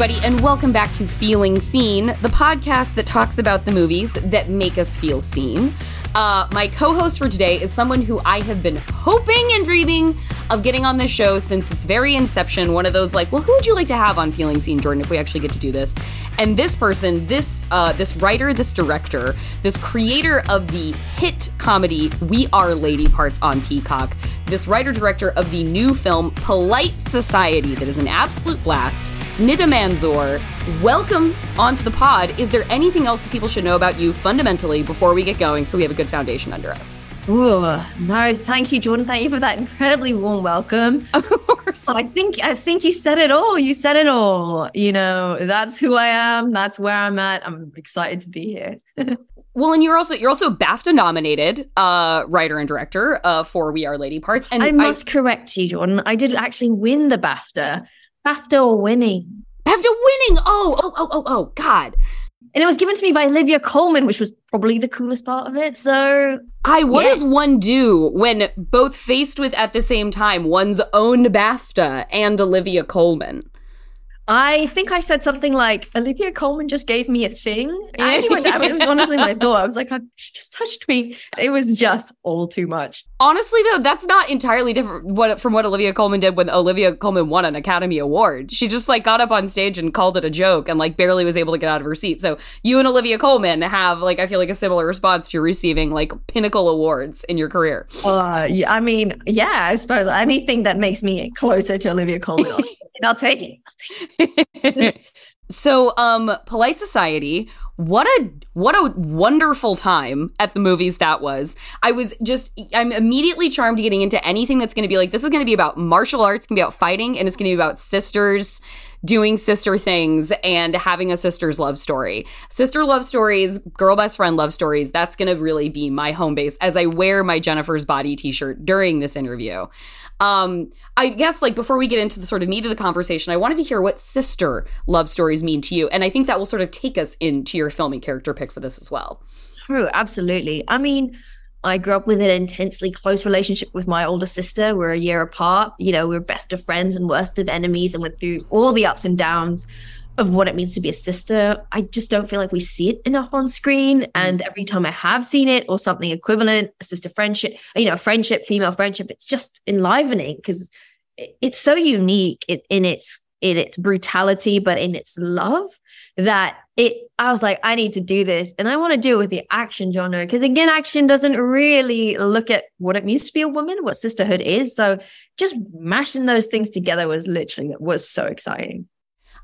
Everybody, and welcome back to Feeling Seen, the podcast that talks about the movies that make us feel seen. Uh, my co host for today is someone who I have been hoping and dreaming of getting on this show since its very inception. One of those, like, well, who would you like to have on Feeling Seen, Jordan, if we actually get to do this? And this person, this uh, this writer, this director, this creator of the hit comedy We Are Lady Parts on Peacock, this writer director of the new film Polite Society, that is an absolute blast. Nida Manzoor, welcome onto the pod. Is there anything else that people should know about you fundamentally before we get going so we have a good foundation under us? Ooh, no, thank you, Jordan. Thank you for that incredibly warm welcome. Of course. I think I think you said it all. You said it all. You know, that's who I am. That's where I'm at. I'm excited to be here. Well, and you're also you're also BAFTA nominated uh, writer and director uh, for We Are Lady Parts. And I must correct you, Jordan. I did actually win the BAFTA. BAFTA or winning. BAFTA winning. Oh, oh, oh, oh, oh, God. And it was given to me by Olivia Colman, which was probably the coolest part of it. So, I what Yeah. does one do when both faced with at the same time one's own BAFTA and Olivia Colman? I think I said something like, Olivia Colman just gave me a thing. I actually went down. It was honestly my thought. I was like, "Oh, she just touched me. It was just all too much. Honestly, though, that's not entirely different what, from what Olivia Colman did when Olivia Colman won an Academy Award. She just like got up on stage and called it a joke and like barely was able to get out of her seat. So you and Olivia Colman have like I feel like a similar response to receiving like pinnacle awards in your career. Uh, I mean, yeah, I suppose anything that makes me closer to Olivia Colman, I'll, I'll take it. so um polite society what a what a wonderful time at the movies that was. I was just i'm immediately charmed getting into anything that's going to be like this is going to be about martial arts going to be about fighting and it's going to be about sisters doing sister things and having a sister's love story. Sister love stories girl best friend love stories that's going to really be my home base as i wear my jennifer's body t-shirt during this interview. Um, I guess like before we get into the sort of meat of the conversation, I wanted to hear what sister love stories mean to you, and I think that will sort of take us into your filming character pick for this as well. True, absolutely. I mean, I grew up with an intensely close relationship with my older sister. We're a year apart. You know, we we're best of friends and worst of enemies and went through all the ups and downs of what it means to be a sister. I just don't feel like we see it enough on screen. Mm-hmm. And every time I have seen it or something equivalent, a sister friendship, you know, friendship, female friendship, it's just enlivening because it's so unique in, in its in its brutality, but in its love that it I was like, I need to do this. And I want to do it with the action genre. Because again, action doesn't really look at what it means to be a woman, what sisterhood is. So just mashing those things together was literally was so exciting.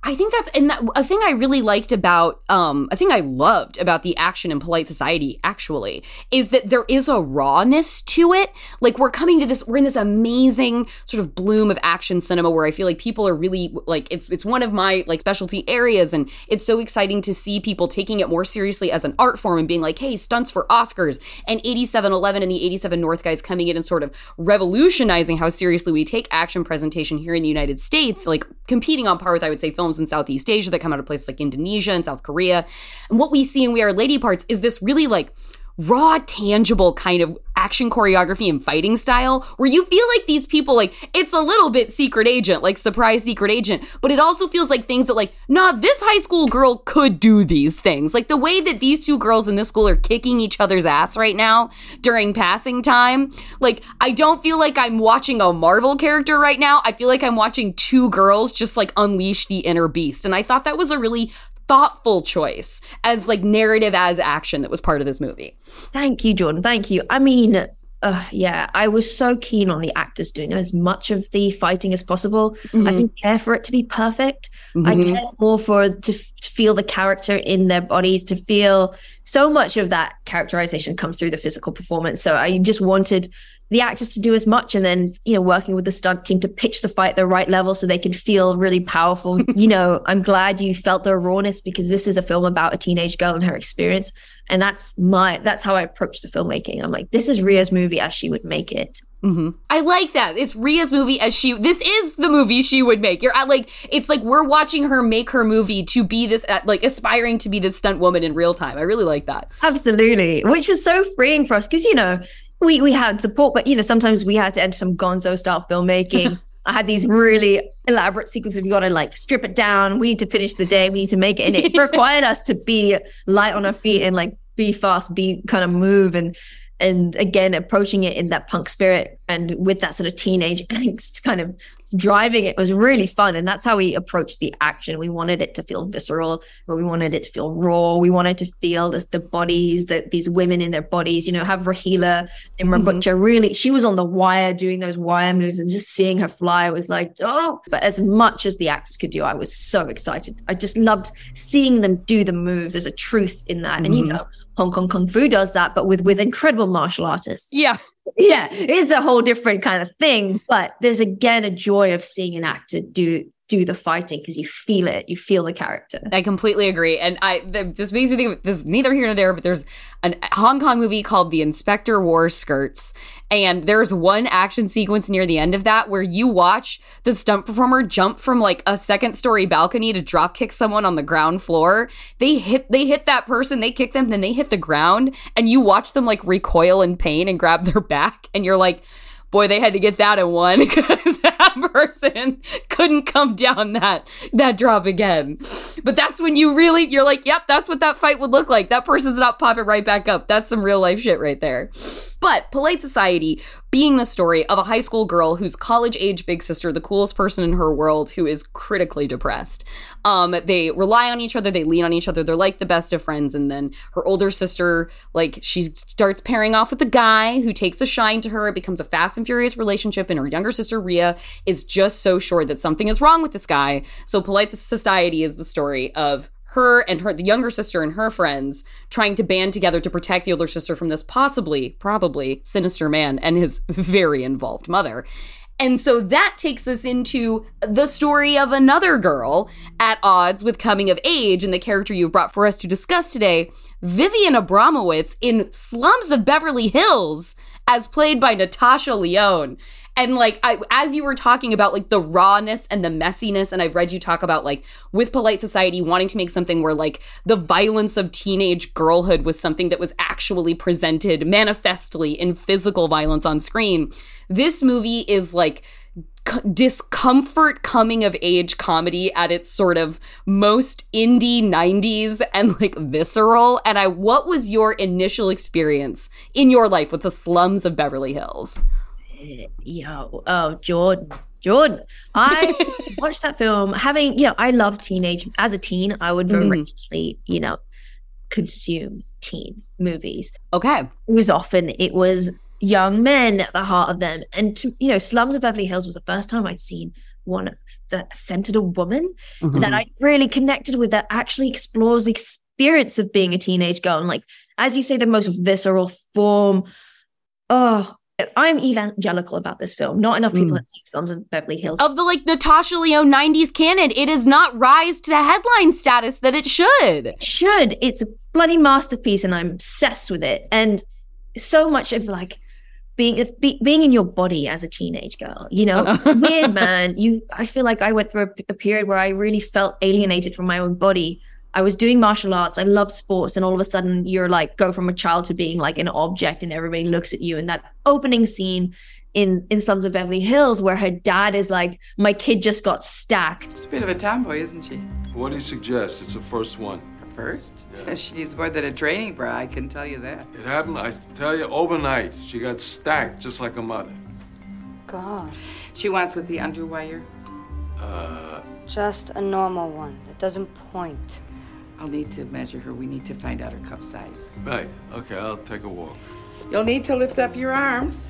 I think that's and that, a thing I really liked about um a thing I loved about the action in polite society actually is that there is a rawness to it. Like we're coming to this we're in this amazing sort of bloom of action cinema where I feel like people are really like it's it's one of my like specialty areas and it's so exciting to see people taking it more seriously as an art form and being like, "Hey, stunts for Oscars." And 87eleven and the 87 North guys coming in and sort of revolutionizing how seriously we take action presentation here in the United States, like competing on par with I would say films in Southeast Asia that come out of places like Indonesia and South Korea. And what we see in We Are Lady Parts is this really like raw, tangible kind of action choreography and fighting style where you feel like these people, like, it's a little bit secret agent, like surprise secret agent, but it also feels like things that, like, nah, this high school girl could do these things. Like the way that these two girls in this school are kicking each other's ass right now during passing time. Like, I don't feel like I'm watching a Marvel character right now. I feel like I'm watching two girls just like unleash the inner beast. And I thought that was a really thoughtful choice as like narrative as action that was part of this movie. Thank you, Jordan. Thank you. I mean, uh, yeah, I was so keen on the actors doing as much of the fighting as possible. I didn't care for it to be perfect. I Mhm. cared more for to, f- to feel the character in their bodies, to feel so much of that characterization comes through the physical performance. So I just wanted the actors to do as much and then you know working with the stunt team to pitch the fight at the right level so they can feel really powerful you know i'm glad you felt the rawness because this is a film about a teenage girl and her experience and that's my that's how i approach the filmmaking i'm like this is ria's movie as she would make it hmm I like that. It's Ria's movie as she. This is the movie she would make. You're at like it's like we're watching her make her movie to be this uh, like aspiring to be this stunt woman in real time. I really like that. absolutely which was so freeing for us because you know we we had support but you know sometimes we had to enter some gonzo style filmmaking I had these really elaborate sequences. We got to like strip it down. We need to finish the day. We need to make it. And it required us to be light on our feet and like be fast, be kind of move and and again approaching it in that punk spirit and with that sort of teenage angst kind of driving it was really fun and that's how we approached the action we wanted it to feel visceral but we wanted it to feel raw we wanted to feel this, the bodies that these women in their bodies you know have rahila and Rabutcha mm-hmm. really she was on the wire doing those wire moves and just seeing her fly was like oh but as much as the actors could do i was so excited i just loved seeing them do the moves there's a truth in that mm-hmm. and you mm-hmm. know Hong Kong Kung Fu does that, but with with incredible martial artists. Yeah. Yeah. It's a whole different kind of thing. But there's again a joy of seeing an actor do do the fighting because you feel it, you feel the character. I completely agree, and I this makes me think of this neither here nor there, but there's a Hong Kong movie called The Inspector wore skirts, and there's one action sequence near the end of that where you watch the stunt performer jump from like a second story balcony to drop kick someone on the ground floor. They hit they hit that person, they kick them, then they hit the ground, and you watch them like recoil in pain and grab their back, and you're like boy, they had to get that in one because that person couldn't come down that that drop again. But that's when you really you're like, yep, that's what that fight would look like. That person's not popping right back up. That's some real life shit right there. But Polite Society being the story of a high school girl whose college age big sister, the coolest person in her world, who is critically depressed. Um, they rely on each other, they lean on each other, they're like the best of friends. And then her older sister, like, she starts pairing off with a guy who takes a shine to her. It becomes a fast and furious relationship. And her younger sister, Ria, is just so sure that something is wrong with this guy. So Polite Society is the story of her and her the younger sister and her friends trying to band together to protect the older sister from this possibly probably sinister man and his very involved mother. And so that takes us into the story of another girl at odds with coming of age and the character you've brought for us to discuss today, Vivian Abromowitz in Slums of Beverly Hills, as played by Natasha Lyonne and like I, as you were talking about like the rawness and the messiness and i've read you talk about like with polite society wanting to make something where like the violence of teenage girlhood was something that was actually presented manifestly in physical violence on screen this movie is like discomfort coming of age comedy at its sort of most indie 90s and like visceral. And i what was your initial experience in your life with the slums of beverly hills yo, oh, Jordan, Jordan. I watched that film having, you know, I love teenage, as a teen, I would mm-hmm. voraciously, you know, consume teen movies. Okay. It was often, it was young men at the heart of them. And, to, you know, Slums of Beverly Hills was the first time I'd seen one that centered a woman mm-hmm. that I really connected with that actually explores the experience of being a teenage girl and like as you say the most visceral form oh I'm evangelical about this film. Not enough people mm. have seen Slums of Beverly Hills. Of the like Natasha Lyonne 90s canon, it does not rise to the headline status that it should. It should. It's a bloody masterpiece and I'm obsessed with it. And so much of like being be, being in your body as a teenage girl, you know, it's weird, man. You, I feel like I went through a, a period where I really felt alienated from my own body I was doing martial arts. I love sports. And all of a sudden, you're like, go from a child to being like an object, and everybody looks at you. And that opening scene in in Slums of Beverly Hills, where her dad is like, my kid just got stacked. She's a bit of a tomboy, isn't she? What do you suggest? It's the first one. Her first? Yeah. She needs more than a training bra, I can tell you that. It happened, I tell you, overnight. She got stacked just like a mother. God. She wants with the underwire? Uh. Just a normal one that doesn't point. I'll need to measure her. We need to find out her cup size. Right. Okay, I'll take a walk. You'll need to lift up your arms.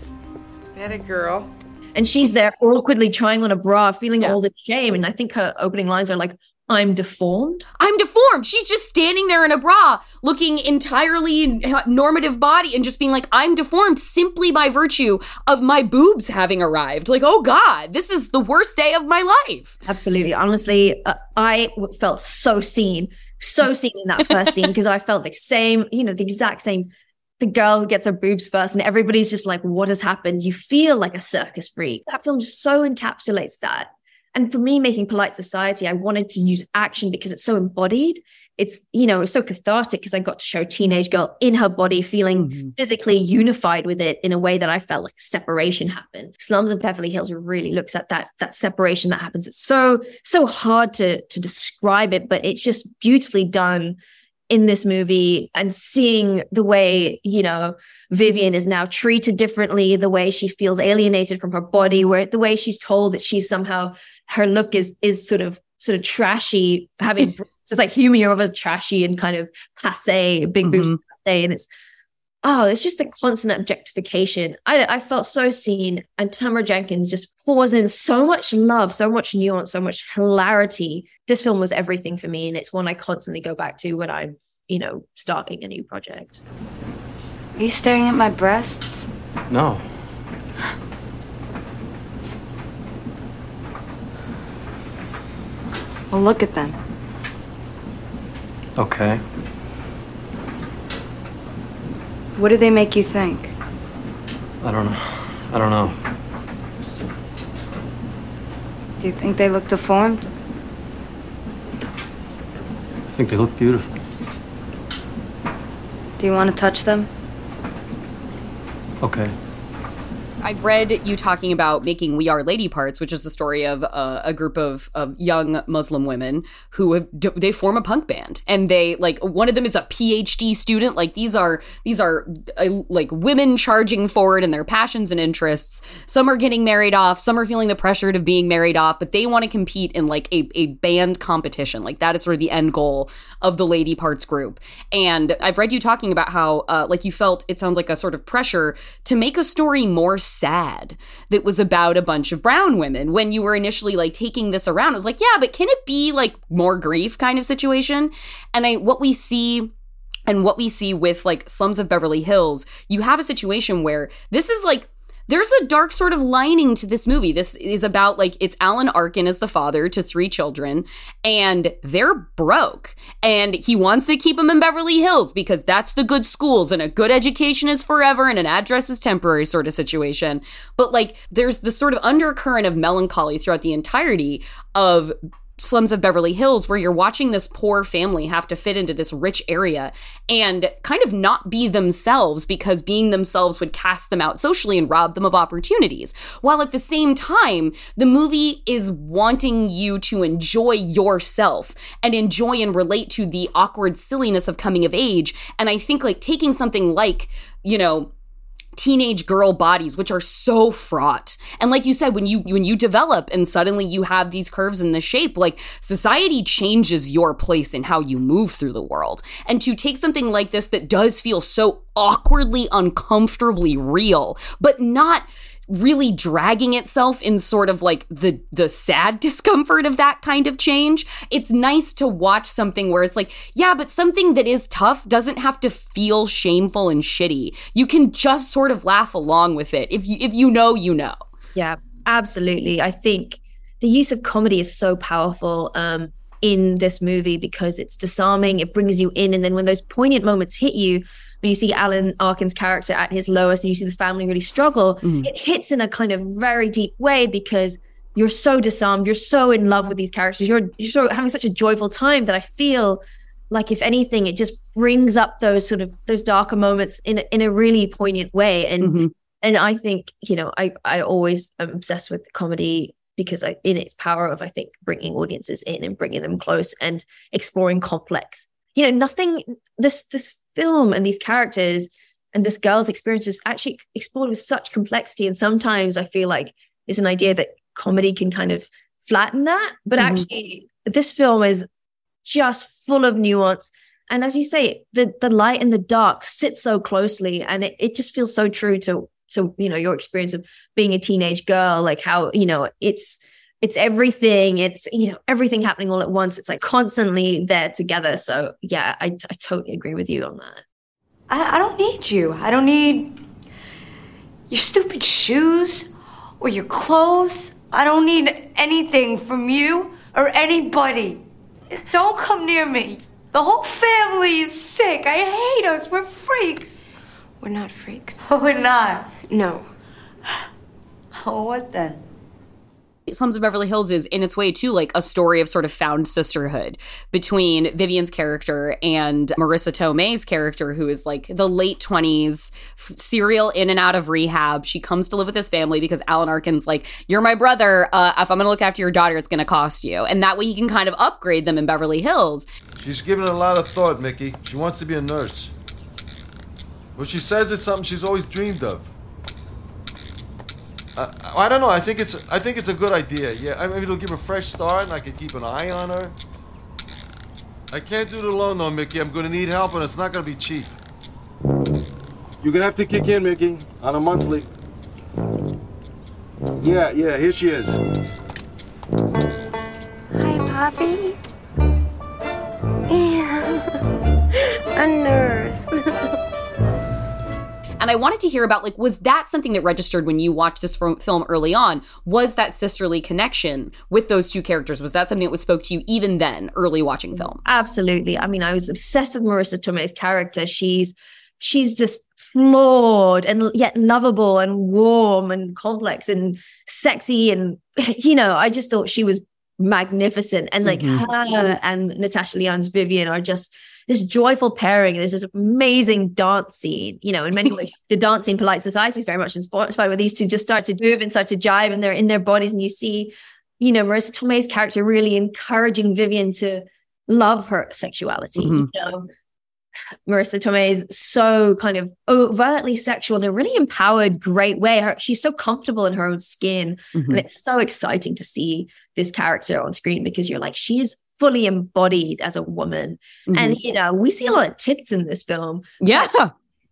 That a girl. And she's there awkwardly trying on a bra, feeling yeah. all the shame. And I think her opening lines are like, I'm deformed. I'm deformed. She's just standing there in a bra, looking entirely normative body and just being like, I'm deformed simply by virtue of my boobs having arrived. Like, oh God, this is the worst day of my life. Absolutely. Honestly, uh, I felt so seen so seen in that first scene because I felt the same, you know, the exact same. The girl gets her boobs first, and everybody's just like, "What has happened?" You feel like a circus freak. That film so encapsulates that, and for me making polite society i wanted to use action because it's so embodied. It's you know it's so cathartic because i got to show a teenage girl in her body feeling mm-hmm. physically unified with it in a way that i felt like separation happened. Slums of beverly hills really looks at that that separation that happens. It's so so hard to to describe it but it's just beautifully done in this movie and seeing the way you know Vivian is now treated differently the way she feels alienated from her body where the way she's told that she's somehow her look is is sort of sort of trashy having So it's like humor of a trashy and kind of passe, big mm-hmm. passe. And it's, oh, it's just the constant objectification. I, I felt so seen. And Tamara Jenkins just pours in so much love, so much nuance, so much hilarity. This film was everything for me. And it's one I constantly go back to when I'm, you know, starting a new project. Are you staring at my breasts? No. Well, look at them. Okay. What did they make you think? I don't know. I don't know. Do you think they look deformed? I think they look beautiful. Do you want to touch them? Okay. I've read you talking about making We Are Lady Parts, which is the story of uh, a group of, of young Muslim women who have they form a punk band, and they like one of them is a PhD student. Like these are these are uh, like women charging forward in their passions and interests. Some are getting married off, some are feeling the pressure of being married off, but they want to compete in like a, a band competition. Like that is sort of the end goal of the Lady Parts group. And I've read you talking about how uh, like you felt it sounds like a sort of pressure to make a story more sad that was about a bunch of brown women when you were initially like taking this around. It was like, yeah, but can it be like more grief kind of situation? And I what we see and what we see with like slums of beverly hills you have a situation where this is like there's a dark sort of lining to this movie. This is about like it's Alan Arkin as the father to three children, and they're broke. And he wants to keep them in Beverly Hills because that's the good schools and a good education is forever and an address is temporary sort of situation. But like there's this sort of undercurrent of melancholy throughout the entirety of slums of Beverly Hills where you're watching this poor family have to fit into this rich area and kind of not be themselves because being themselves would cast them out socially and rob them of opportunities. While at the same time, the movie is wanting you to enjoy yourself and enjoy and relate to the awkward silliness of coming of age. And I think like taking something like, you know, teenage girl bodies which are so fraught. And like you said when you when you develop and suddenly you have these curves in the shape like society changes your place in how you move through the world. And to take something like this that does feel so awkwardly uncomfortably real but not really dragging itself in sort of like the the sad discomfort of that kind of change. It's nice to watch something where it's like, yeah, but something that is tough doesn't have to feel shameful and shitty. You can just sort of laugh along with it. If you if you know, you know. Yeah, absolutely. I think the use of comedy is so powerful um in this movie because it's disarming, it brings you in and then when those poignant moments hit you, when you see Alan Arkin's character at his lowest and you see the family really struggle, mm. it hits in a kind of very deep way because you're so disarmed, you're so in love with these characters, you're you're so having such a joyful time that I feel like if anything, it just brings up those sort of those darker moments in a, in a really poignant way. And mm-hmm. and I think you know I I always am obsessed with comedy because I, in its power of I think bringing audiences in and bringing them close and exploring complex. You know, nothing. This this film and these characters and this girl's experiences actually explored with such complexity. And sometimes I feel like it's an idea that comedy can kind of flatten that. But mm-hmm. actually, this film is just full of nuance. And as you say, the the light and the dark sit so closely, and it, it just feels so true to to you know your experience of being a teenage girl, like how you know it's it's everything it's you know everything happening all at once it's like constantly there together. So yeah i, I totally agree with you on that. I, I don't need you. I don't need your stupid shoes or your clothes. I don't need anything from you or anybody. Don't come near me. The whole family is sick. I hate us. We're freaks. We're not freaks. Oh we're not. No. Oh what then Slums of Beverly Hills is in its way too like a story of sort of found sisterhood between Vivian's character and Marisa Tomei's character, who is like the late 20s, f- serial in and out of rehab. She comes to live with his family because Alan Arkin's like, You're my brother. Uh, if I'm going to look after your daughter, it's going to cost you. And that way he can kind of upgrade them in Beverly Hills. She's given a lot of thought, Mickey. She wants to be a nurse. Well, she says it's something she's always dreamed of. I, I don't know. I think it's I think it's a good idea. Yeah, I mean it'll give her a fresh start, and I can keep an eye on her. I can't do it alone, though, Mickey. I'm going to need help, and it's not going to be cheap. You're going to have to kick in, Mickey, on a monthly. Yeah, yeah. Here she is. Hi, Poppy. Yeah. A nurse. And I wanted to hear about like, was that something that registered when you watched this fil- film early on? Was that sisterly connection with those two characters? Was that something that was spoke to you even then, early watching film? Absolutely. I mean, I was obsessed with Marisa Tomei's character. She's she's just flawed and yet lovable and warm and complex and sexy and you know, I just thought she was magnificent. And like Mhm. her and Natasha Lyonne's Vivian are just this joyful pairing. There's this amazing dance scene. You know, in many ways, the dance scene Polite Society is very much inspired where these two just start to move and start to jive and they're in their bodies. And you see, you know, Marisa Tomei's character really encouraging Vivian to love her sexuality. Mhm. You know, Marisa Tomei is so kind of overtly sexual in a really empowered, great way. Her, she's so comfortable in her own skin. Mhm. And it's so exciting to see this character on screen because you're like, she's fully embodied as a woman. Mhm. And, you know, we see a lot of tits in this film. yeah.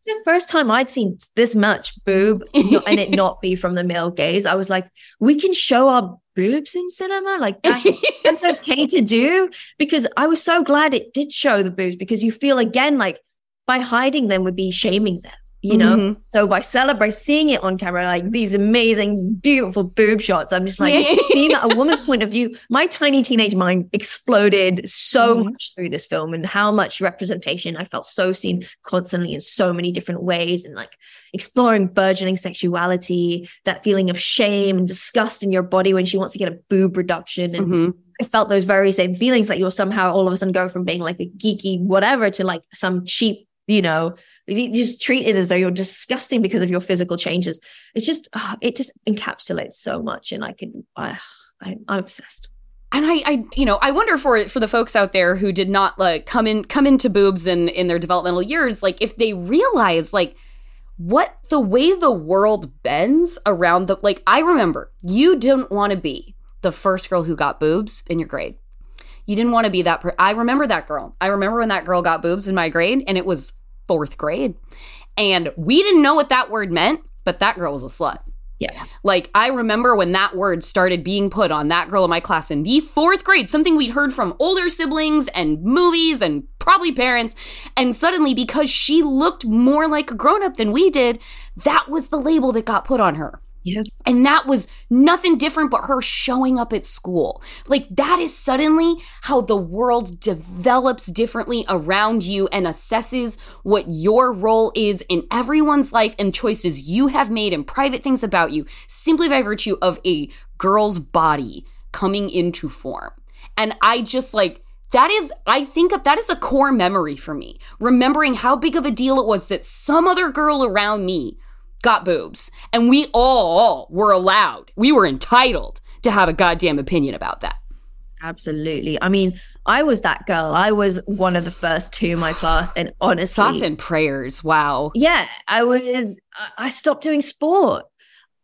It's the first time I'd seen this much boob and it not be from the male gaze. I was like, we can show our boobs in cinema? Like, that's, that's okay to do? Because I was so glad it did show the boobs because you feel again like by hiding them would be shaming them. You know, Mhm. so by celebrating seeing it on camera, like these amazing, beautiful boob shots, I'm just like seeing that a woman's point of view. My tiny teenage mind exploded so Mhm. much through this film and how much representation I felt so seen constantly in so many different ways and like exploring burgeoning sexuality, that feeling of shame and disgust in your body when she wants to get a boob reduction. And Mhm. I felt those very same feelings that you'll somehow all of a sudden go from being like a geeky whatever to like some cheap, you know, you just treat it as though you're disgusting because of your physical changes. It's just, ah, it just encapsulates so much. And I can, I, I, I'm obsessed. And I, I, you know, I wonder for for the folks out there who did not like come in come into boobs in in their developmental years, like if they realize like what the way the world bends around the like. I remember you didn't want to be the first girl who got boobs in your grade. You didn't want to be that. Per- I remember that girl. I remember when that girl got boobs in my grade, and it was fourth grade, and we didn't know what that word meant, but that girl was a slut. Yeah. Like, I remember when that word started being put on that girl in my class in the fourth grade, something we'd heard from older siblings and movies and probably parents. And suddenly, because she looked more like a grown up than we did, that was the label that got put on her. Yeah. And that was nothing different but her showing up at school. Like, that is suddenly how the world develops differently around you and assesses what your role is in everyone's life and choices you have made and private things about you simply by virtue of a girl's body coming into form. And I just like, that is, I think of that is a core memory for me. Remembering how big of a deal it was that some other girl around me got boobs and we all were allowed, we were entitled to have a goddamn opinion about that. Absolutely. I mean, I was that girl. I was one of the first two in my class. And honestly, Thoughts and prayers. Wow. yeah, I was, I- stopped doing sport.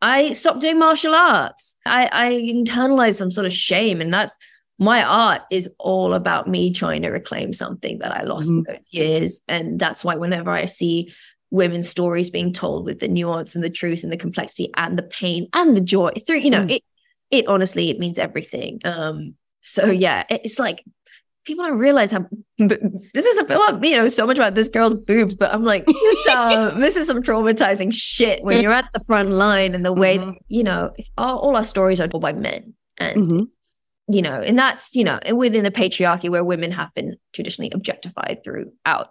I stopped doing martial arts. I, I internalized some sort of shame. And that's my art is all about me trying to reclaim something that I lost mm-hmm. in those years. And that's why whenever I see women's stories being told with the nuance and the truth and the complexity and the pain and the joy through, you know, Mm. it, it honestly, it means everything. Um, so yeah, it- it's like people don't realize how this is a film, you know, so much about this girl's boobs, but I'm like, this, uh, this is some traumatizing shit when you're at the front line and the way, Mhm. you know, all, all our stories are told by men. And, Mhm. you know, and that's, you know, within the patriarchy where women have been traditionally objectified throughout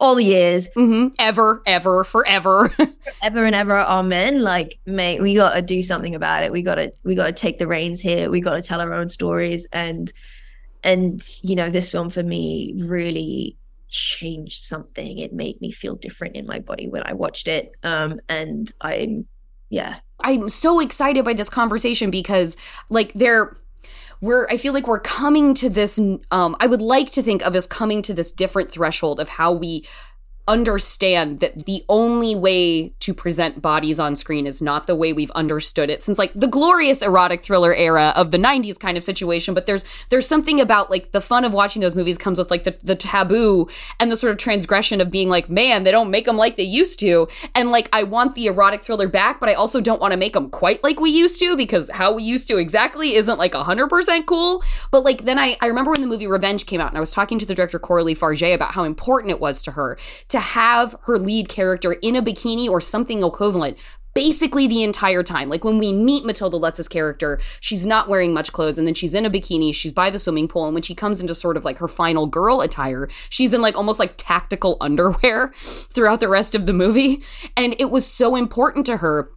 all the years, hmm Ever, ever, forever. ever and ever, amen. Like, mate, we got to do something about it. We got to, we got to take the reins here. We got to tell our own stories, and, and you know, this film for me really changed something. It made me feel different in my body when I watched it. Um, and I'm, yeah, I'm so excited by this conversation because, like, there. We're, I feel like we're coming to this. Um, I would like to think of us coming to this different threshold of how we understand that the only way to present bodies on screen is not the way we've understood it. Since like the glorious erotic thriller era of the 90s kind of situation but there's there's something about like the fun of watching those movies comes with like the, the taboo and the sort of transgression of being like man they don't make them like they used to. And like i want the erotic thriller back but i also don't want to make them quite like we used to because how we used to exactly isn't like 100% cool. But like then i i remember when the movie revenge came out and i was talking to the director Coralie Fargeat about how important it was to her to have her lead character in a bikini or something equivalent basically the entire time. Like when we meet Matilda Lutz's character, she's not wearing much clothes and then she's in a bikini, she's by the swimming pool, and when she comes into sort of like her final girl attire, she's in like almost like tactical underwear throughout the rest of the movie. And it was so important to her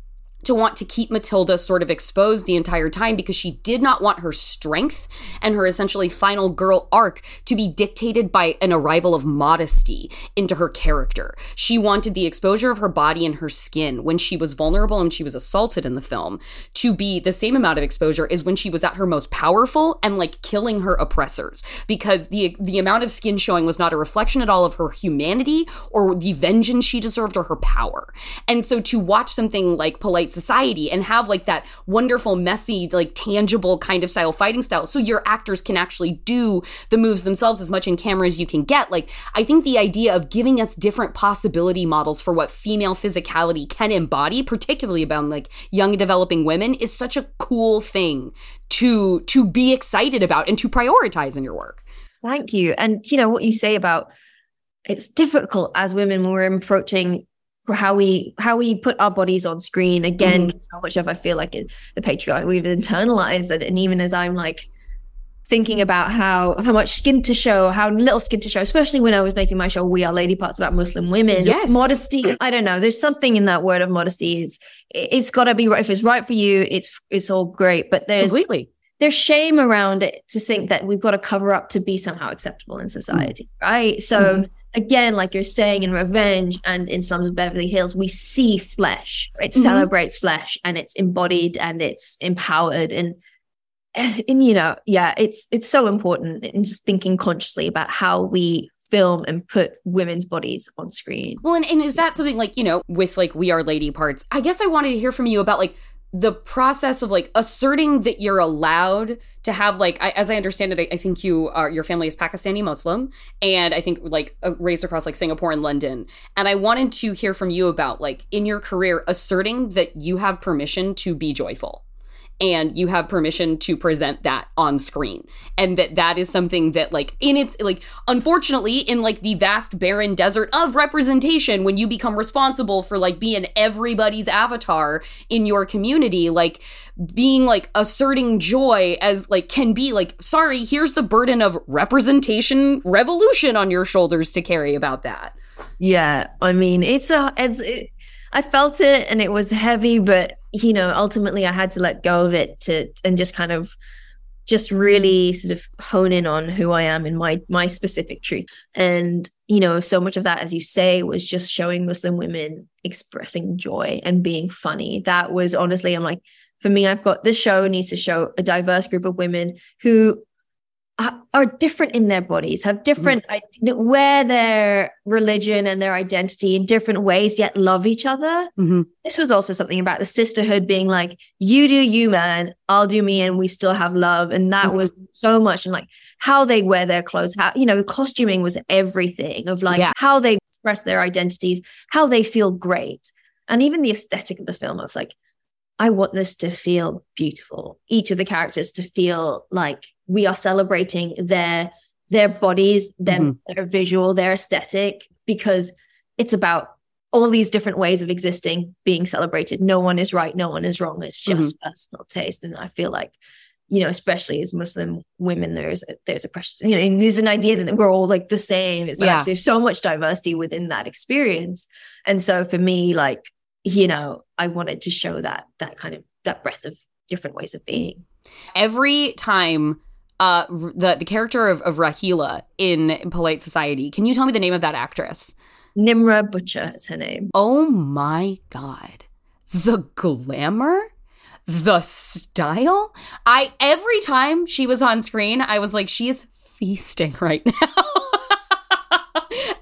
to want to keep Matilda sort of exposed the entire time because she did not want her strength and her essentially final girl arc to be dictated by an arrival of modesty into her character. She wanted the exposure of her body and her skin when she was vulnerable and she was assaulted in the film to be the same amount of exposure as when she was at her most powerful and like killing her oppressors because the the amount of skin showing was not a reflection at all of her humanity or the vengeance she deserved or her power. And so to watch something like Polite society and have like that wonderful, messy, like tangible kind of style fighting style. So your actors can actually do the moves themselves as much in camera as you can get. Like, I think the idea of giving us different possibility models for what female physicality can embody, particularly about like young developing women, is such a cool thing to to be excited about and to prioritize in your work. Thank you. And you know what you say about it's difficult as women when we're approaching how we how we put our bodies on screen. Again mm-hmm. so much of i feel like it, the patriarchy we've internalized it. And even as i'm like thinking about how how much skin to show how little skin to show especially when i was making my show we are lady parts about muslim women. Yes. Modesty i don't know there's something in that word of modesty is it's got to be right. If it's right for you it's it's all great. But there's completely. there's shame around it to think that we've got to cover up to be somehow acceptable in society mm. right? So mm-hmm again, like you're saying in Revenge and in Slums of Beverly Hills, we see flesh. It mm-hmm. celebrates flesh and it's embodied and it's empowered and and you know, yeah, it's it's so important in just thinking consciously about how we film and put women's bodies on screen. Well, and, and is that something like, you know, with like We Are Lady parts? I guess I wanted to hear from you about like the process of like asserting that you're allowed to have like I, as i understand it I, I, think you are your family is pakistani muslim and i think like uh, raised across like singapore and london. And i wanted to hear from you about like in your career asserting that you have permission to be joyful and you have permission to present that on screen. And that that is something that like in its like unfortunately in like the vast barren desert of representation when you become responsible for like being everybody's avatar in your community like being like asserting joy as like can be like sorry here's the burden of representation revolution on your shoulders to carry about that. Yeah i mean it's a it's it, I felt it and it was heavy, but you know, ultimately I had to let go of it to and just kind of just really sort of hone in on who I am and my my specific truth. And you know, so much of that, as you say, was just showing Muslim women expressing joy and being funny. That was honestly, I'm like, for me, I've got this show needs to show a diverse group of women who are different in their bodies, have different, mm-hmm. wear their religion and their identity in different ways, yet love each other. Mm-hmm. This was also something about the sisterhood being like, you do you, man, I'll do me, and we still have love. And that mm-hmm. was so much. And like how they wear their clothes, how, you know, the costuming was everything of like yeah. how they express their identities, how they feel great. And even the aesthetic of the film, I was like, I want this to feel beautiful. Each of the characters to feel like we are celebrating their their bodies, their, mm-hmm. their visual, their aesthetic, because it's about all these different ways of existing being celebrated. No one is right, no one is wrong. It's just mm-hmm. personal taste. And I feel like you know, especially as Muslim women, there's there's a question, you know, there's an idea that we're all like the same. It's like Yeah. there's so much diversity within that experience. And so for me, like, you know, I wanted to show that that kind of that breadth of different ways of being. Every time uh the the character of, of Rahila in Polite Society, can you tell me the name of that actress? Nimra Bucha is her name. Oh my god. The glamour? The style? I every time she was on screen, I was like, she is feasting right now.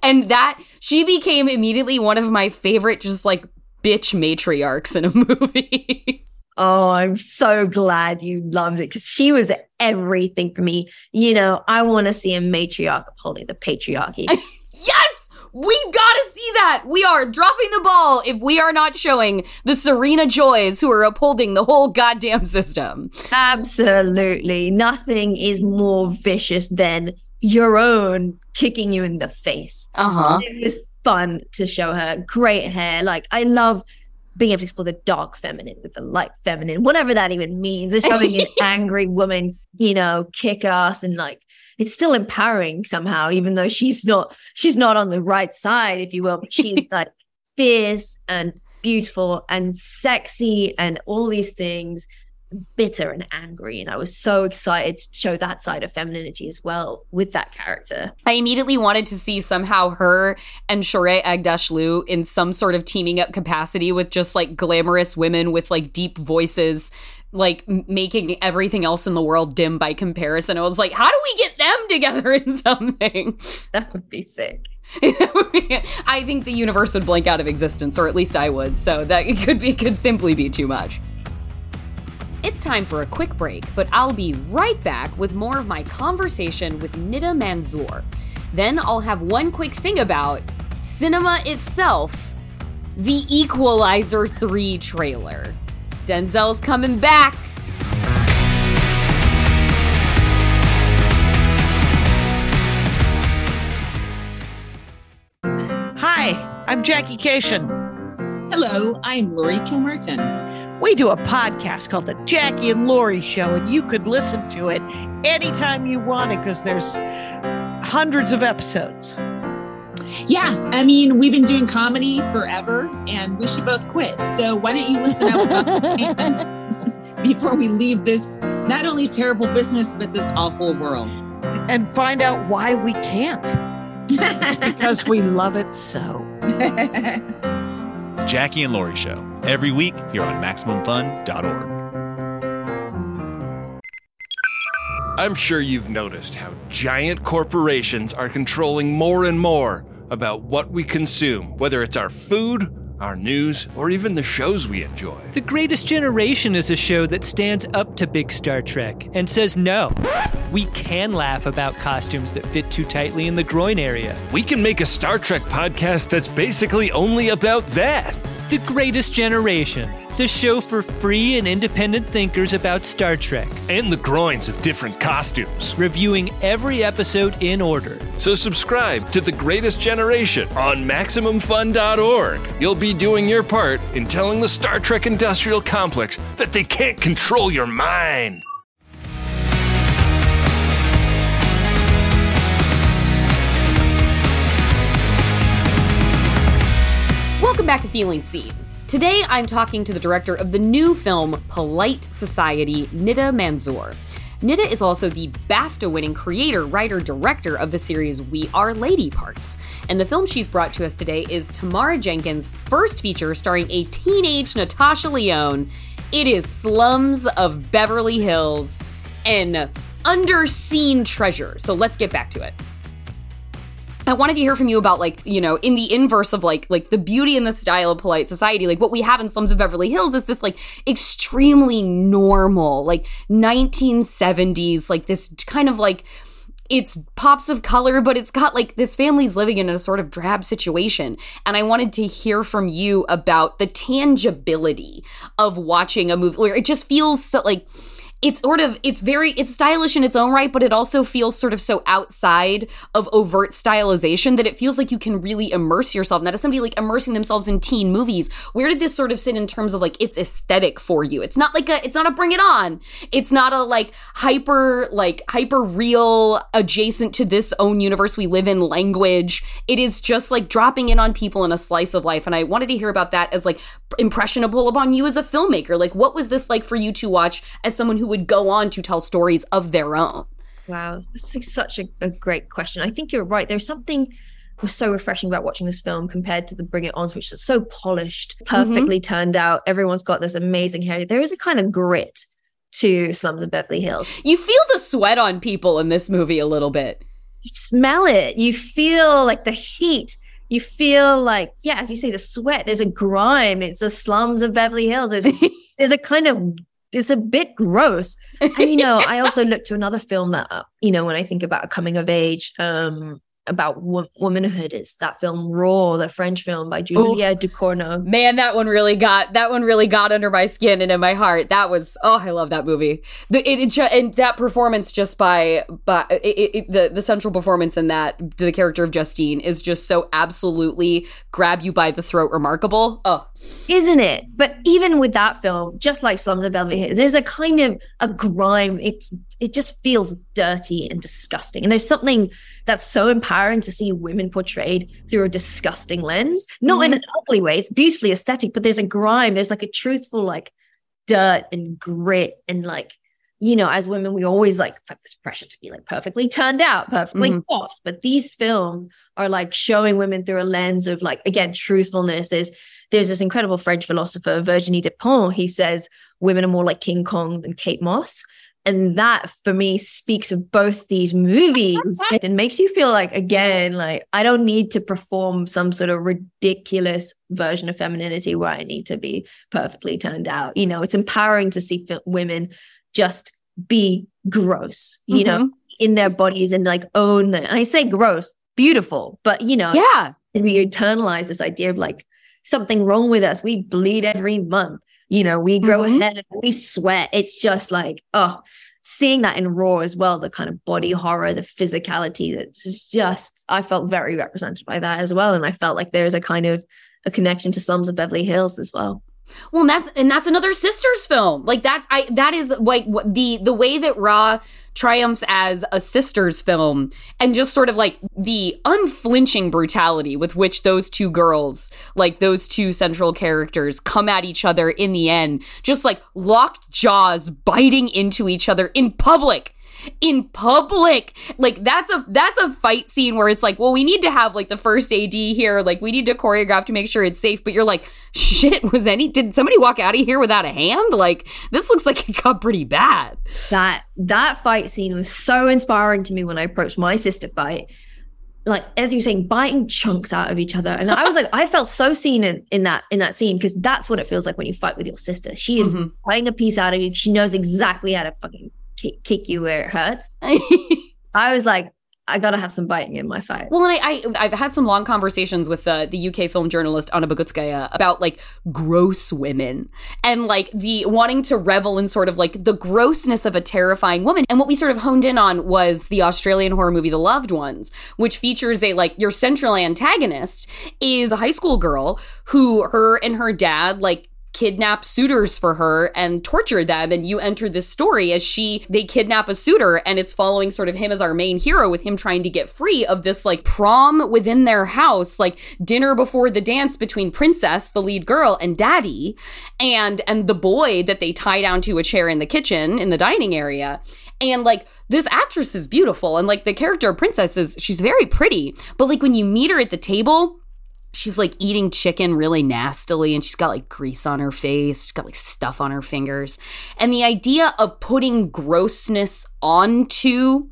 and that she became immediately one of my favorite just like bitch matriarchs in a movie. Oh, I'm so glad you loved it because she was everything for me. You know, I want to see a matriarch upholding the patriarchy. yes! We've got to see that. We are dropping the ball if we are not showing the Serena Joys who are upholding the whole goddamn system. Absolutely. Nothing is more vicious than your own kicking you in the face. Uh-huh. It was fun to show her. Great hair. Like, I love being able to explore the dark feminine with the light feminine, whatever that even means. There's having an angry woman, you know, kick ass and like it's still empowering somehow, even though she's not she's not on the right side, if you will. But she's like fierce and beautiful and sexy and all these things bitter and angry and i was so excited to show that side of femininity as well with that character I immediately wanted to see somehow her and Shohreh Aghdashloo in some sort of teaming up capacity with just like glamorous women with like deep voices, like making everything else in the world dim by comparison. I was like, how do we get them together in something? that would be sick I think the universe would blank out of existence, or at least I would. So that it could be could simply be too much. It's time for a quick break, but I'll be right back with more of my conversation with Nida Manzoor. Then I'll have one quick thing about cinema itself the Equalizer 3 trailer. Denzel's coming back. Hi, I'm Jackie Kashian. Hello, I'm Laurie Kilmartin. We do a podcast called The Jackie and Laurie Show, and you could listen to it anytime you want it because there's hundreds of episodes. Yeah, I mean, we've been doing comedy forever and we should both quit. So why don't you listen out before we leave this not only terrible business, but this awful world? And find out why we can't. because we love it so. Jackie and Laurie Show, every week here on MaximumFun.org. I'm sure you've noticed how giant corporations are controlling more and more about what we consume, whether it's our food, our news, or even the shows we enjoy. The Greatest Generation is a show that stands up to big Star Trek and says no. We can laugh about costumes that fit too tightly in the groin area. We can make a Star Trek podcast that's basically only about that. The Greatest Generation, the show for free and independent thinkers about Star Trek, And the groins of different costumes. reviewing every episode in order. So subscribe to The Greatest Generation on MaximumFun.org. You'll be doing your part in telling the Star Trek industrial complex that they can't control your mind. Welcome back to Feeling Seen. Today I'm talking to the director of the new film Polite Society, Nida Manzoor. Nida is also the BAFTA winning creator, writer, director of the series We Are Lady Parts. And the film she's brought to us today is Tamara Jenkins' first feature starring a teenage Natasha Lyonne. It is Slums of Beverly Hills, an underseen treasure. So let's get back to it. I wanted to hear from you about like, you know, in the inverse of like like the beauty and the style of polite society, like what we have in Slums of Beverly Hills is this like extremely normal, like 1970s, like this kind of like it's pops of color, but it's got like this family's living in a sort of drab situation. And I wanted to hear from you about the tangibility of watching a movie where it just feels so like it's sort of it's very it's stylish in its own right, but it also feels sort of so outside of overt stylization that it feels like you can really immerse yourself. And that is somebody like immersing themselves in teen movies. Where did this sort of sit in terms of like its aesthetic for you? It's not like a it's not a bring it on. It's not a like hyper like hyper real adjacent to this own universe we live in language. It is just like dropping in on people in a slice of life. And I wanted to hear about that as like impressionable upon you as a filmmaker. Like what was this like for you to watch as someone who would go on to tell stories of their own? Wow, it's such a, a great question. I think you're right. There's something was so refreshing about watching this film compared to the Bring It Ons, which is so polished, perfectly mm-hmm. turned out. Everyone's got this amazing hair. There is a kind of grit to Slums of Beverly Hills. You feel the sweat on people in this movie a little bit. You smell it. You feel like the heat. You feel like, yeah, as you say, the sweat. There's a grime. It's the slums of Beverly Hills. There's there's a kind of it's a bit gross. And you know, I also look to another film that you know when I think about coming of age, um, about wo- womanhood is that film Raw, the French film by Julia Ooh, Ducournau. Man, that one really got that one really got under my skin and in my heart. That was oh, I love that movie. The it, it and that performance just by by it, it, the the central performance in that the character of Justine is just so absolutely grab you by the throat remarkable. Oh, isn't it? But even with that film, just like Slums of Beverly Hills, there's a kind of a grime. It's it just feels dirty and disgusting. And there's something that's so empowering to see women portrayed through a disgusting lens, not mm-hmm. in an ugly way. It's beautifully aesthetic, but there's a grime. There's like a truthful like dirt and grit and like you know, as women, we always like put this pressure to be like perfectly turned out, perfectly mm-hmm. off. But these films are like showing women through a lens of like again truthfulness. There's there's this incredible French philosopher Virginie Despentes. He says women are more like King Kong than Kate Moss and that for me speaks of both these movies and makes you feel like again like i don't need to perform some sort of ridiculous version of femininity where i need to be perfectly turned out. You know it's empowering to see women just be gross you mm-hmm. know in their bodies and like own them and i say gross beautiful but you know yeah. and we internalize this idea of like something wrong with us. We bleed every month you know, we grow mm-hmm. hair, we sweat. It's just like, oh, seeing that in Raw as well, the kind of body horror, the physicality that's just, I felt very represented by that as well. And I felt like there's a kind of a connection to Slums of Beverly Hills as well. Well, and that's and that's another sisters film. Like that, I that is like the the way that Raw triumphs as a sisters film, and just sort of like the unflinching brutality with which those two girls, like those two central characters, come at each other in the end, just like locked jaws, biting into each other in public in public. Like that's a that's a fight scene where it's like, well, we need to have like the first AD here, like we need to choreograph to make sure it's safe. But you're like, shit, was any did somebody walk out of here without a hand? Like this looks like it got pretty bad. That that fight scene was so inspiring to me when I approached my sister fight. Like as you are saying, biting chunks out of each other, and I was like, I felt so seen in, in that in that scene because that's what it feels like when you fight with your sister. She is mm-hmm. biting a piece out of you. She knows exactly how to fucking kick, kick you where it hurts. I was like, I gotta have some biting in my fight. Well, and I, I have had some long conversations with uh, the UK film journalist Anna Bogutskaya about like gross women and like the wanting to revel in sort of like the grossness of a terrifying woman. And what we sort of honed in on was the Australian horror movie The Loved Ones, which features a like your central antagonist is a high school girl who her and her dad like kidnap suitors for her and torture them and you enter this story as she they kidnap a suitor and it's following sort of him as our main hero with him trying to get free of this like prom within their house like dinner before the dance between princess the lead girl and daddy and and the boy that they tie down to a chair in the kitchen in the dining area. And like this actress is beautiful and like the character princess is she's very pretty but like when you meet her at the table she's like eating chicken really nastily and she's got like grease on her face she's got like stuff on her fingers. And the idea of putting grossness onto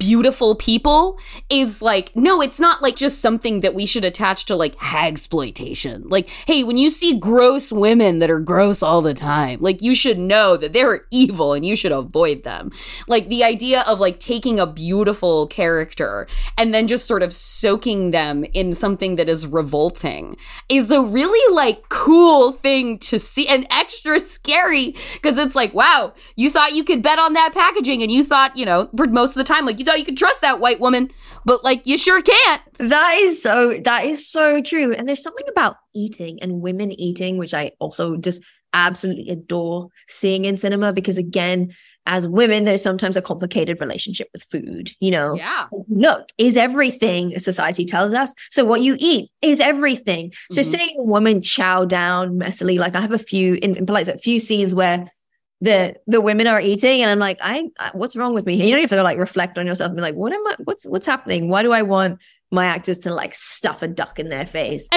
beautiful people is like no it's not like just something that we should attach to like hag exploitation like hey when you see gross women that are gross all the time like you should know that they're evil and you should avoid them. Like the idea of like taking a beautiful character and then just sort of soaking them in something that is revolting is a really like cool thing to see and extra scary because it's like wow you thought you could bet on that packaging and you thought you know most of the time like you thought you could trust that white woman but like you sure can't That is so that is so true. And there's something about eating and women eating, which I also just absolutely adore seeing in cinema because again, as women, there's sometimes a complicated relationship with food. You know, yeah. look is everything society tells us. So what you eat is everything. So Mhm. seeing a woman chow down messily, like I have a few in, in like a few scenes where the the women are eating and I'm like, I, I what's wrong with me? You don't have to like reflect on yourself and be like, what am I what's what's happening? Why do I want my actors to like stuff a duck in their face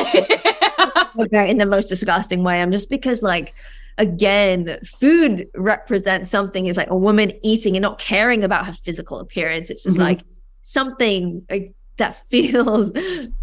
Okay, in the most disgusting way? I'm just because like again, food represents something is like a woman eating and not caring about her physical appearance. It's just Mhm. like something like, that feels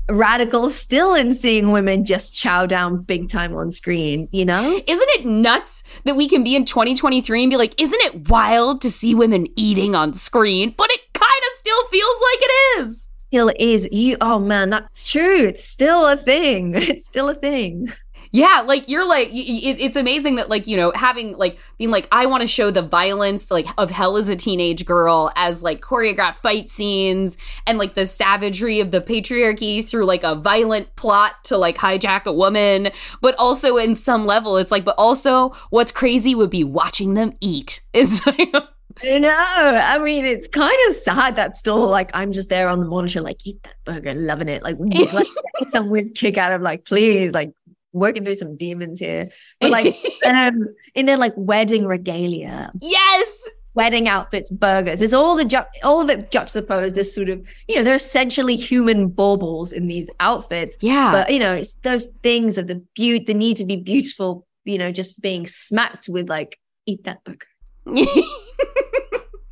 radical still in seeing women just chow down big time on screen, you know? Isn't it nuts that we can be in 2023 and be like, isn't it wild to see women eating on screen? But it kind of still feels like it is. Still is you oh man, that's true. It's still a thing. It's still a thing. Yeah, like you're like, y- y- it, it's amazing that like, you know, having like, being like, I want to show the violence like of hell as a teenage girl as like choreographed fight scenes and like the savagery of the patriarchy through like a violent plot to like hijack a woman. But also in some level, it's like, but also what's crazy would be watching them eat. It's like, I know. I mean, it's kind of sad that still like I'm just there on the monitor, like eat that burger, loving it. Like, like get some weird kick out of like, please, like working through some demons here. But like, um, in their like wedding regalia, yes, wedding outfits, burgers. It's all the ju- all of it juxtaposed. This sort of, you know, they're essentially human baubles in these outfits. Yeah. but you know, it's those things of the beauty, the need to be beautiful. You know, just being smacked with like, eat that burger.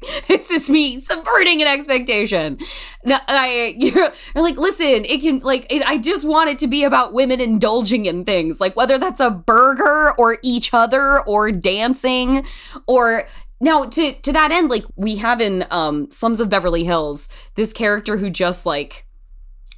this is me subverting an expectation. I, you're, you're like, listen, it can, like, it, I just want it to be about women indulging in things, like whether that's a burger or each other or dancing or. Now, to to that end, like we have in um Slums of Beverly Hills, this character who just like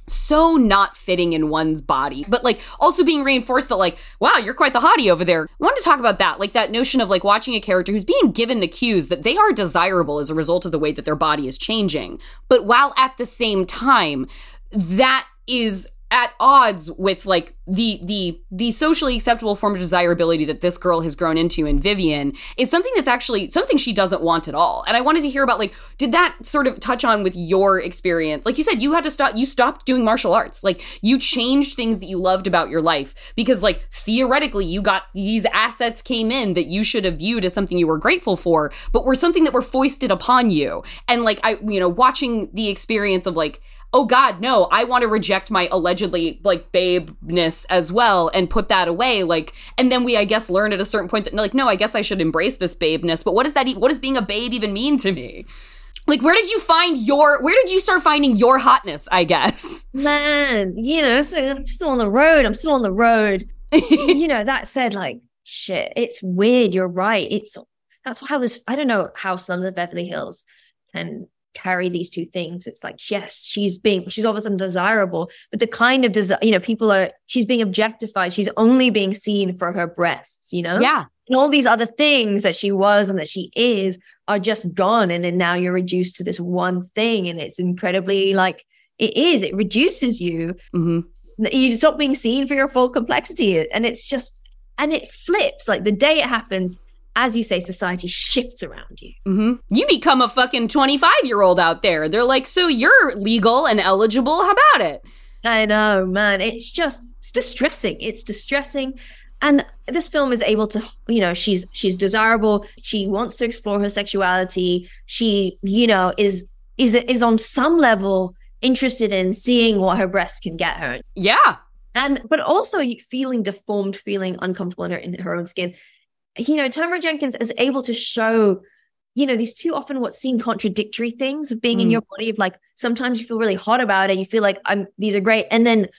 so not fitting in one's body, but like also being reinforced that like, wow, you're quite the hottie over there. I wanted to talk about that, like that notion of like watching a character who's being given the cues that they are desirable as a result of the way that their body is changing, but while at the same time, that is at odds with like the the the socially acceptable form of desirability that this girl has grown into in Vivian is something that's actually something she doesn't want at all. And I wanted to hear about like did that sort of touch on with your experience? Like you said you had to stop you stopped doing martial arts. Like you changed things that you loved about your life because like theoretically you got these assets came in that you should have viewed as something you were grateful for, but were something that were foisted upon you. And like I you know watching the experience of like oh god no i want to reject my allegedly like babeness as well and put that away like and then we i guess learn at a certain point that like no i guess i should embrace this babeness but what does that e- what does being a babe even mean to me like where did you find your where did you start finding your hotness i guess man, you know, so I'm still on the road. I'm still on the road. you know, that said, like, shit, it's weird. You're right. It's that's how this, I don't know how Slums of Beverly Hills can carry these two things. It's like, yes, she's being, she's obviously undesirable, but the kind of desire, you know, people are, she's being objectified. She's only being seen for her breasts, you know? yeah And all these other things that she was and that she is are just gone. And then now you're reduced to this one thing. And it's incredibly like, it is, it reduces you mm-hmm. you stop being seen for your full complexity and it's just and it flips like the day it happens as you say society shifts around you Mm-hmm. You become a fucking 25 year old out there. They're like, so you're legal and eligible. How about it? i know man it's just it's distressing it's distressing and this film is able to you know she's she's desirable she wants to explore her sexuality she you know is is is on some level interested in seeing what her breasts can get her Yeah. and but also feeling deformed feeling uncomfortable in her in her own skin you know tamara jenkins is able to show you know, these two often what seem contradictory things of being in Mm. your body of like sometimes you feel really hot about it, you feel like I'm these are great. And then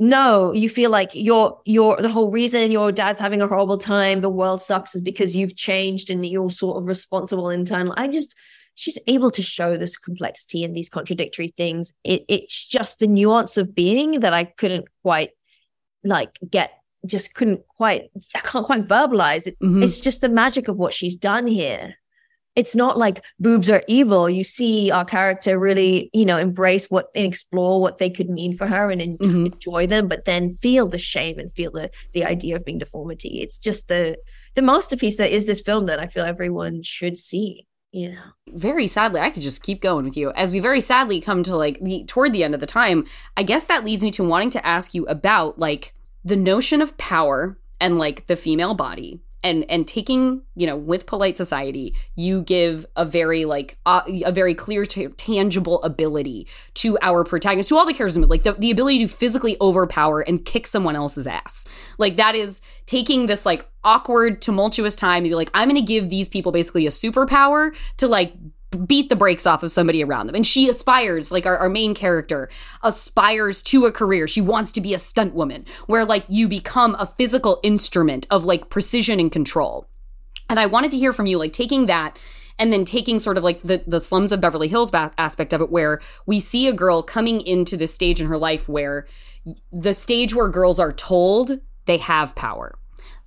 no, you feel like you're you're the whole reason your dad's having a horrible time, the world sucks is because you've changed and you're sort of responsible internal. I just she's able to show this complexity and these contradictory things. It it's just the nuance of being that I couldn't quite like get just couldn't quite I can't quite verbalize it. Mhm. It's just the magic of what she's done here. It's not like boobs are evil. You see our character really, you know, embrace what and explore what they could mean for her and en- Mhm. enjoy them, but then feel the shame and feel the the idea of being deformity. It's just the the masterpiece that is this film that I feel everyone should see. Yeah. very sadly i could just keep going with you as we very sadly come to like the toward the end of the time i guess that leads me to wanting to ask you about like the notion of power and like the female body and and taking you know with polite society you give a very like uh, a very clear t- tangible ability to our protagonist to all the characters like the, the ability to physically overpower and kick someone else's ass. Like that is taking this like awkward tumultuous time and be like i'm gonna give these people basically a superpower to like beat the brakes off of somebody around them. And she aspires, like our, our main character, aspires to a career. She wants to be a stunt woman, where like you become a physical instrument of like precision and control. And I wanted to hear from you, like taking that and then taking sort of like the, the slums of Beverly Hills ba- aspect of it, where we see a girl coming into this stage in her life where the stage where girls are told they have power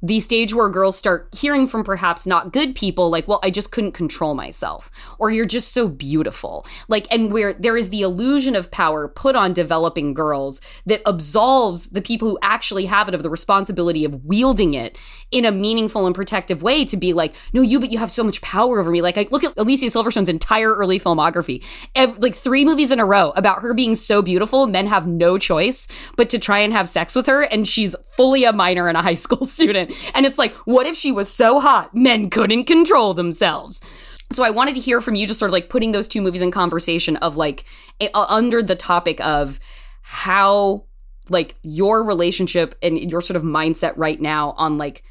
the stage where girls start hearing from perhaps not good people like well i just couldn't control myself or you're just so beautiful. Like and where there is the illusion of power put on developing girls that absolves the people who actually have it of the responsibility of wielding it in a meaningful and protective way to be like no you but you have so much power over me. Like i look at alicia silverstone's entire early filmography. Ev- like three movies in a row about her being so beautiful men have no choice but to try and have sex with her and she's fully a minor and a high school student and it's like, what if she was so hot, men couldn't control themselves? So I wanted to hear from you, just sort of like putting those two movies in conversation of like under the topic of how like your relationship and your sort of mindset right now on like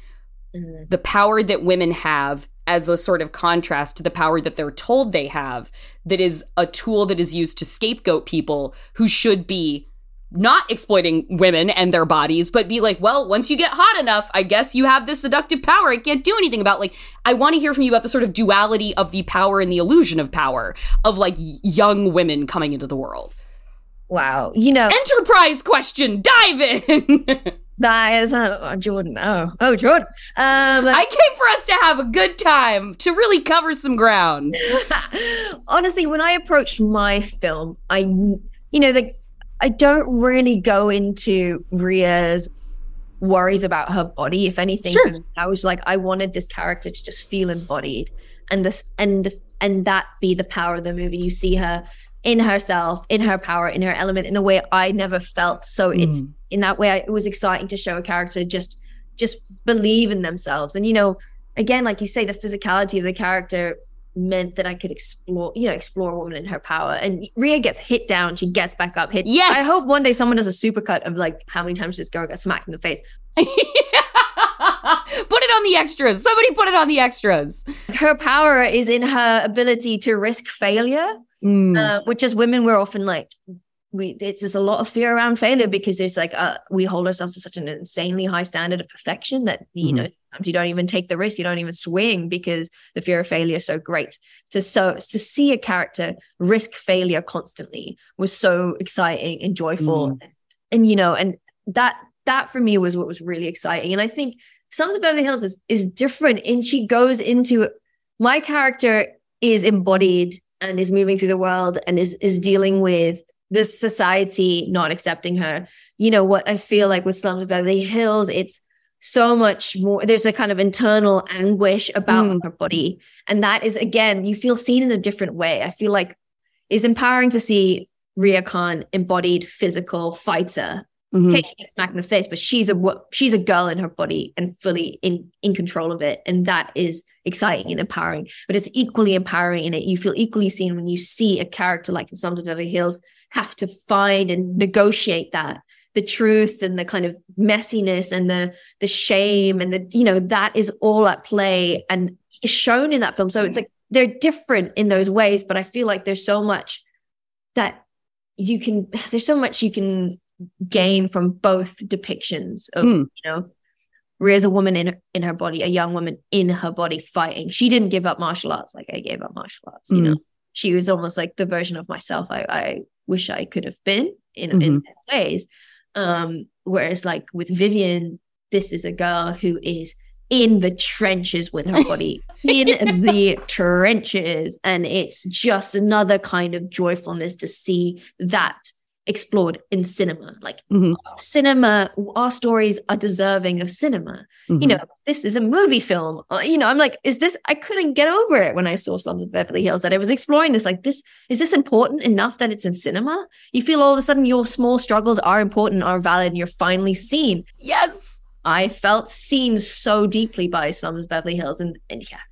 mm-hmm. the power that women have as a sort of contrast to the power that they're told they have that is a tool that is used to scapegoat people who should be not exploiting women and their bodies, but be like, well, once you get hot enough, I guess you have this seductive power. I can't do anything about like, I want to hear from you about the sort of duality of the power and the illusion of power of like young women coming into the world. Wow. You know, Enterprise question, dive in. that is uh, Jordan. Oh, oh, Jordan. Um, I came for us to have a good time, to really cover some ground. honestly, when I approached my film, I, you know, the I don't really go into Ria's worries about her body. If anything, Sure. I was like, I wanted this character to just feel embodied, and this and and that be the power of the movie. You see her in herself, in her power, in her element, in a way I never felt. So it's hmm. in that way, I, it was exciting to show a character just just believe in themselves, and you know, again, like you say, the physicality of the character meant that I could explore, you know, explore a woman in her power. And Ria gets hit down, she gets back up, hit. Yes! I hope one day someone does a supercut of like how many times this girl got smacked in the face. put it on the extras. Somebody put it on the extras. Her power is in her ability to risk failure, Mm. uh, which as women we're often like. We, it's just a lot of fear around failure because there's like uh, we hold ourselves to such an insanely high standard of perfection that you Mhm. know sometimes you don't even take the risk, you don't even swing because the fear of failure is so great. To so to see a character risk failure constantly was so exciting and joyful, and, and you know, and that that for me was what was really exciting. And I think Slums of Beverly Hills is is different, and she goes into my character is embodied and is moving through the world and is is dealing with this society not accepting her. You know what I feel like with Slums of Beverly Hills, it's so much more. There's a kind of internal anguish about Mm. her body, and that is again you feel seen in a different way. I feel like it's empowering to see Ria Khan embodied physical fighter. Mhm. Okay, she gets smacked in the face, but she's a she's a girl in her body and fully in in control of it, and that is exciting and empowering. But it's equally empowering in it. You feel equally seen when you see a character like in Slums of Beverly Hills have to find and negotiate that the truth and the kind of messiness and the the shame and the you know that is all at play and is shown in that film. So it's like they're different in those ways, but I feel like there's so much that you can there's so much you can gain from both depictions of Mm. you know Ria's a woman in in her body, a young woman in her body fighting. She didn't give up martial arts like I gave up martial arts. You know, she was almost like the version of myself I, I wish I could have been in in ways. Um, whereas like with Vivian, this is a girl who is in the trenches with her body, in the trenches, and it's just another kind of joyfulness to see that explored in cinema. Like Mhm. cinema, our stories are deserving of cinema. You Mhm. know, this is a movie film. Uh, You know, I'm like, is this? I couldn't get over it when I saw Slums of Beverly Hills. That I was exploring this. Like, this is this important enough that it's in cinema? You feel all of a sudden your small struggles are important, are valid, and you're finally seen. Yes. I felt seen so deeply by Slums of Beverly Hills, and and yeah.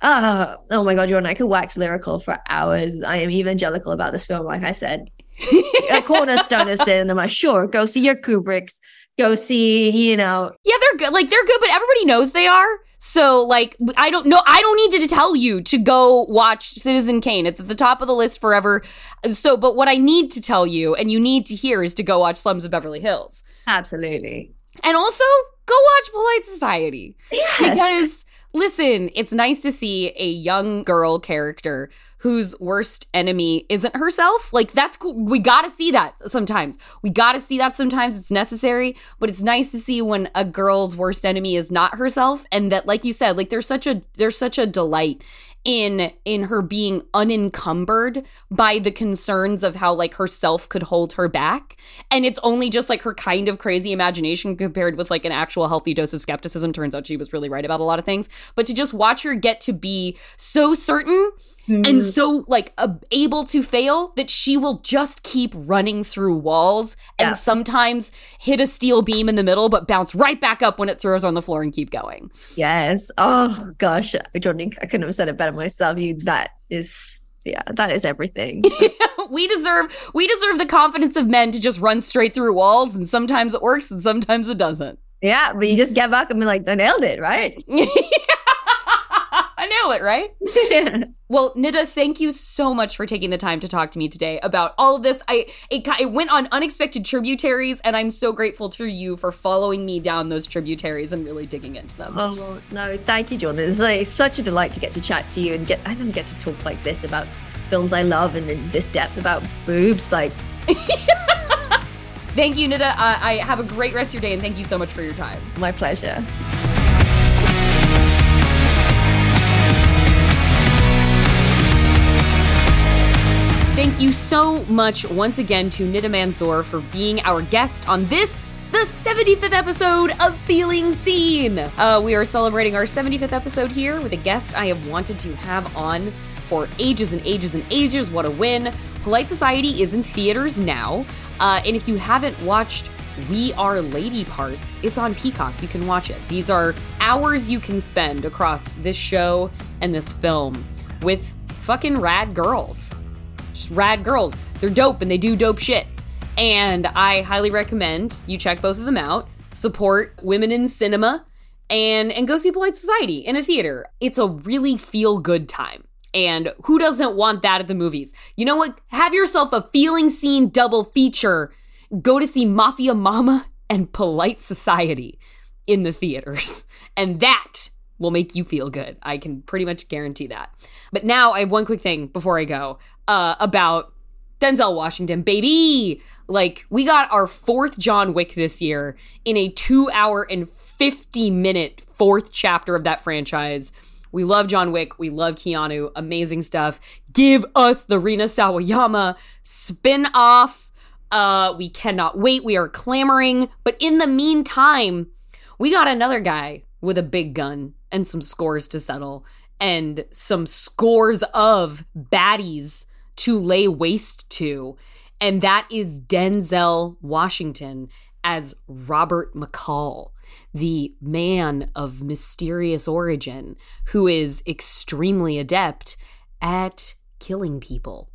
Ah, oh my god, Jordan, I could wax lyrical for hours. I am evangelical about this film, like I said. a cornerstone of cinema. Sure, go see your Kubricks. Go see, you know, Yeah, they're good. Like they're good, but everybody knows they are. So like I don't know. I don't need to tell you to go watch Citizen Kane. It's at the top of the list forever. So, but what I need to tell you, and you need to hear, is to go watch Slums of Beverly Hills, absolutely. and also go watch Polite Society. Yes. Because listen, it's nice to see a young girl character whose worst enemy isn't herself. Like that's cool. We got to see that sometimes. We got to see that sometimes. It's necessary, but it's nice to see when a girl's worst enemy is not herself and that like you said, like there's such a there's such a delight in in her being unencumbered by the concerns of how like herself could hold her back and it's only just like her kind of crazy imagination compared with like an actual healthy dose of skepticism turns out she was really right about a lot of things but to just watch her get to be so certain and so like uh, able to fail that she will just keep running through walls and sometimes hit a steel beam in the middle but bounce right back up when it throws on the floor and keep going Yes. Oh gosh, Jordan, I couldn't have said it better myself. You that is yeah, that is everything. we deserve we deserve the confidence of men to just run straight through walls and sometimes it works and sometimes it doesn't yeah, but you just get back and be like, I nailed it, right? Nailed it, right? Well, Nida, thank you so much for taking the time to talk to me today about all of this. I it, it went on unexpected tributaries, and I'm so grateful to you for following me down those tributaries and really digging into them. Oh no, thank you, John. It's like such a delight to get to chat to you and get I don't get to talk like this about films I love and in this depth about boobs. Like Thank you, Nida. Uh, I have a great rest of your day, and thank you so much for your time. my pleasure. Thank you so much once again to Nida for being our guest on this, the 75th episode of Feeling Seen. Uh, we are celebrating our 75th episode here with a guest I have wanted to have on for ages and ages and ages. What a win! Polite Society is in theaters now. Uh, and if you haven't watched We Are Lady Parts, it's on Peacock. You can watch it. These are hours you can spend across this show and this film with fucking rad girls rad girls. They're dope and they do dope shit. And I highly recommend you check both of them out. Support women in cinema and and go see Polite Society in a theater. It's a really feel good time. And who doesn't want that at the movies? You know what? Have yourself a feeling seen double feature. Go to see Mafia Mama and Polite Society in the theaters. And that will make you feel good. I can pretty much guarantee that. But now I have one quick thing before I go uh, about Denzel Washington, baby. Like, we got our fourth John Wick this year in a two hour and 50 minute fourth chapter of that franchise. We love John Wick. We love Keanu. Amazing stuff. Give us the Rina Sawayama spin off. Uh, we cannot wait. We are clamoring. But in the meantime, we got another guy with a big gun and some scores to settle and some scores of baddies to lay waste to. And that is Denzel Washington as Robert McCall, the man of mysterious origin who is extremely adept at killing people.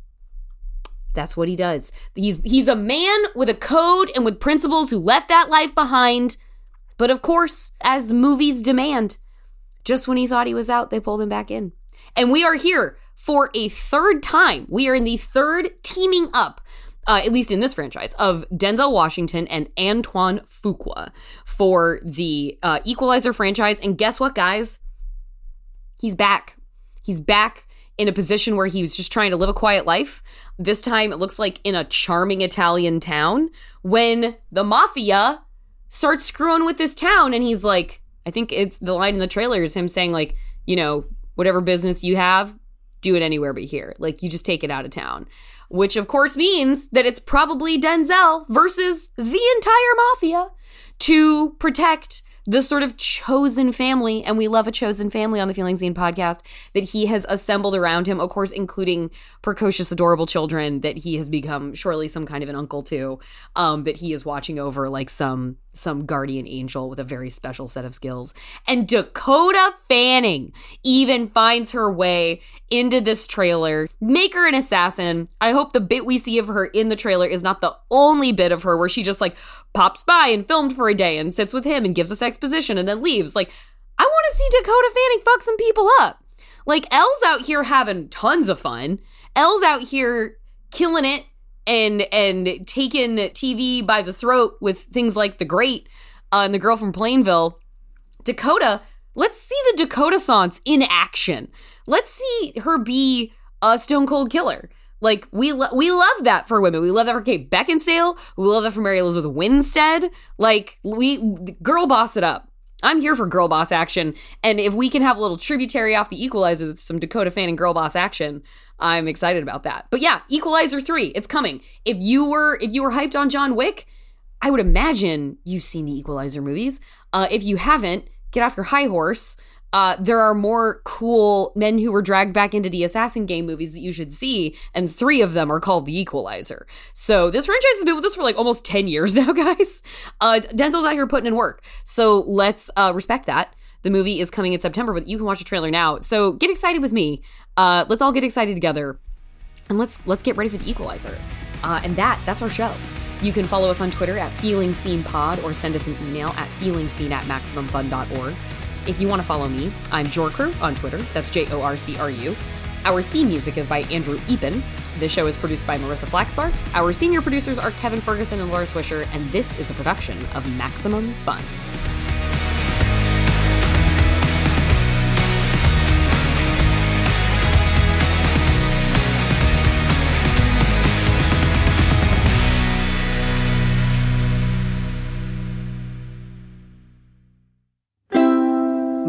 That's what he does. He's he's a man with a code and with principles who left that life behind. But of course, as movies demand, just when he thought he was out, they pulled him back in. And we are here for a third time. We are in the third teaming up, uh, at least in this franchise, of Denzel Washington and Antoine Fuqua for the uh, Equalizer franchise. And guess what, guys? He's back. He's back in a position where he was just trying to live a quiet life. This time it looks like in a charming Italian town when the mafia starts screwing with this town and he's like, I think it's the line in the trailer is him saying like, you know, whatever business you have, do it anywhere but here. Like you just take it out of town. Which of course means that it's probably Denzel versus the entire mafia to protect the sort of chosen family, and we love a chosen family on the Feeling Seen podcast that he has assembled around him, of course, including precocious, adorable children that he has become surely some kind of an uncle to, um, that he is watching over like some some guardian angel with a very special set of skills. And Dakota Fanning even finds her way into this trailer. Make her an assassin. I hope the bit we see of her in the trailer is not the only bit of her where she just like pops by and filmed for a day and sits with him and gives us exposition and then leaves. Like, I want to see Dakota Fanning fuck some people up. Like, Elle's out here having tons of fun. Elle's out here killing it and and taking TV by the throat with things like The Great uh, and The Girl from Plainville. Dakota, let's see the Dakota Sons in action. Let's see her be a stone cold killer. Like we lo- we love that for women. We love that for Kate Beckinsale. We love that for Mary Elizabeth Winstead. Like we girl boss it up. I'm here for girl boss action, and if we can have a little tributary off the Equalizer with some Dakota Fanning girl boss action, I'm excited about that. But yeah, Equalizer three, it's coming. If you were if you were hyped on John Wick, I would imagine you've seen the Equalizer movies. Uh, if you haven't, get off your high horse. Uh, there are more cool men who were dragged back into the Assassin game movies that you should see, and three of them are called The Equalizer. So this franchise has been with us for like almost 10 years now, guys. Uh, Denzel's out here putting in work. So let's uh, respect that. The movie is coming in September, but you can watch the trailer now. So get excited with me. Uh, let's all get excited together, and let's let's get ready for The Equalizer. Uh, and that that's our show. You can follow us on Twitter at Feeling Seen Pod or send us an email at feelingseen at maximumfun.org. If you want to follow me, I'm Jorcru on Twitter. That's J O R C R U. Our theme music is by Andrew Epen. This show is produced by Marissa Flaxbart. Our senior producers are Kevin Ferguson and Laura Swisher, and this is a production of Maximum Fun.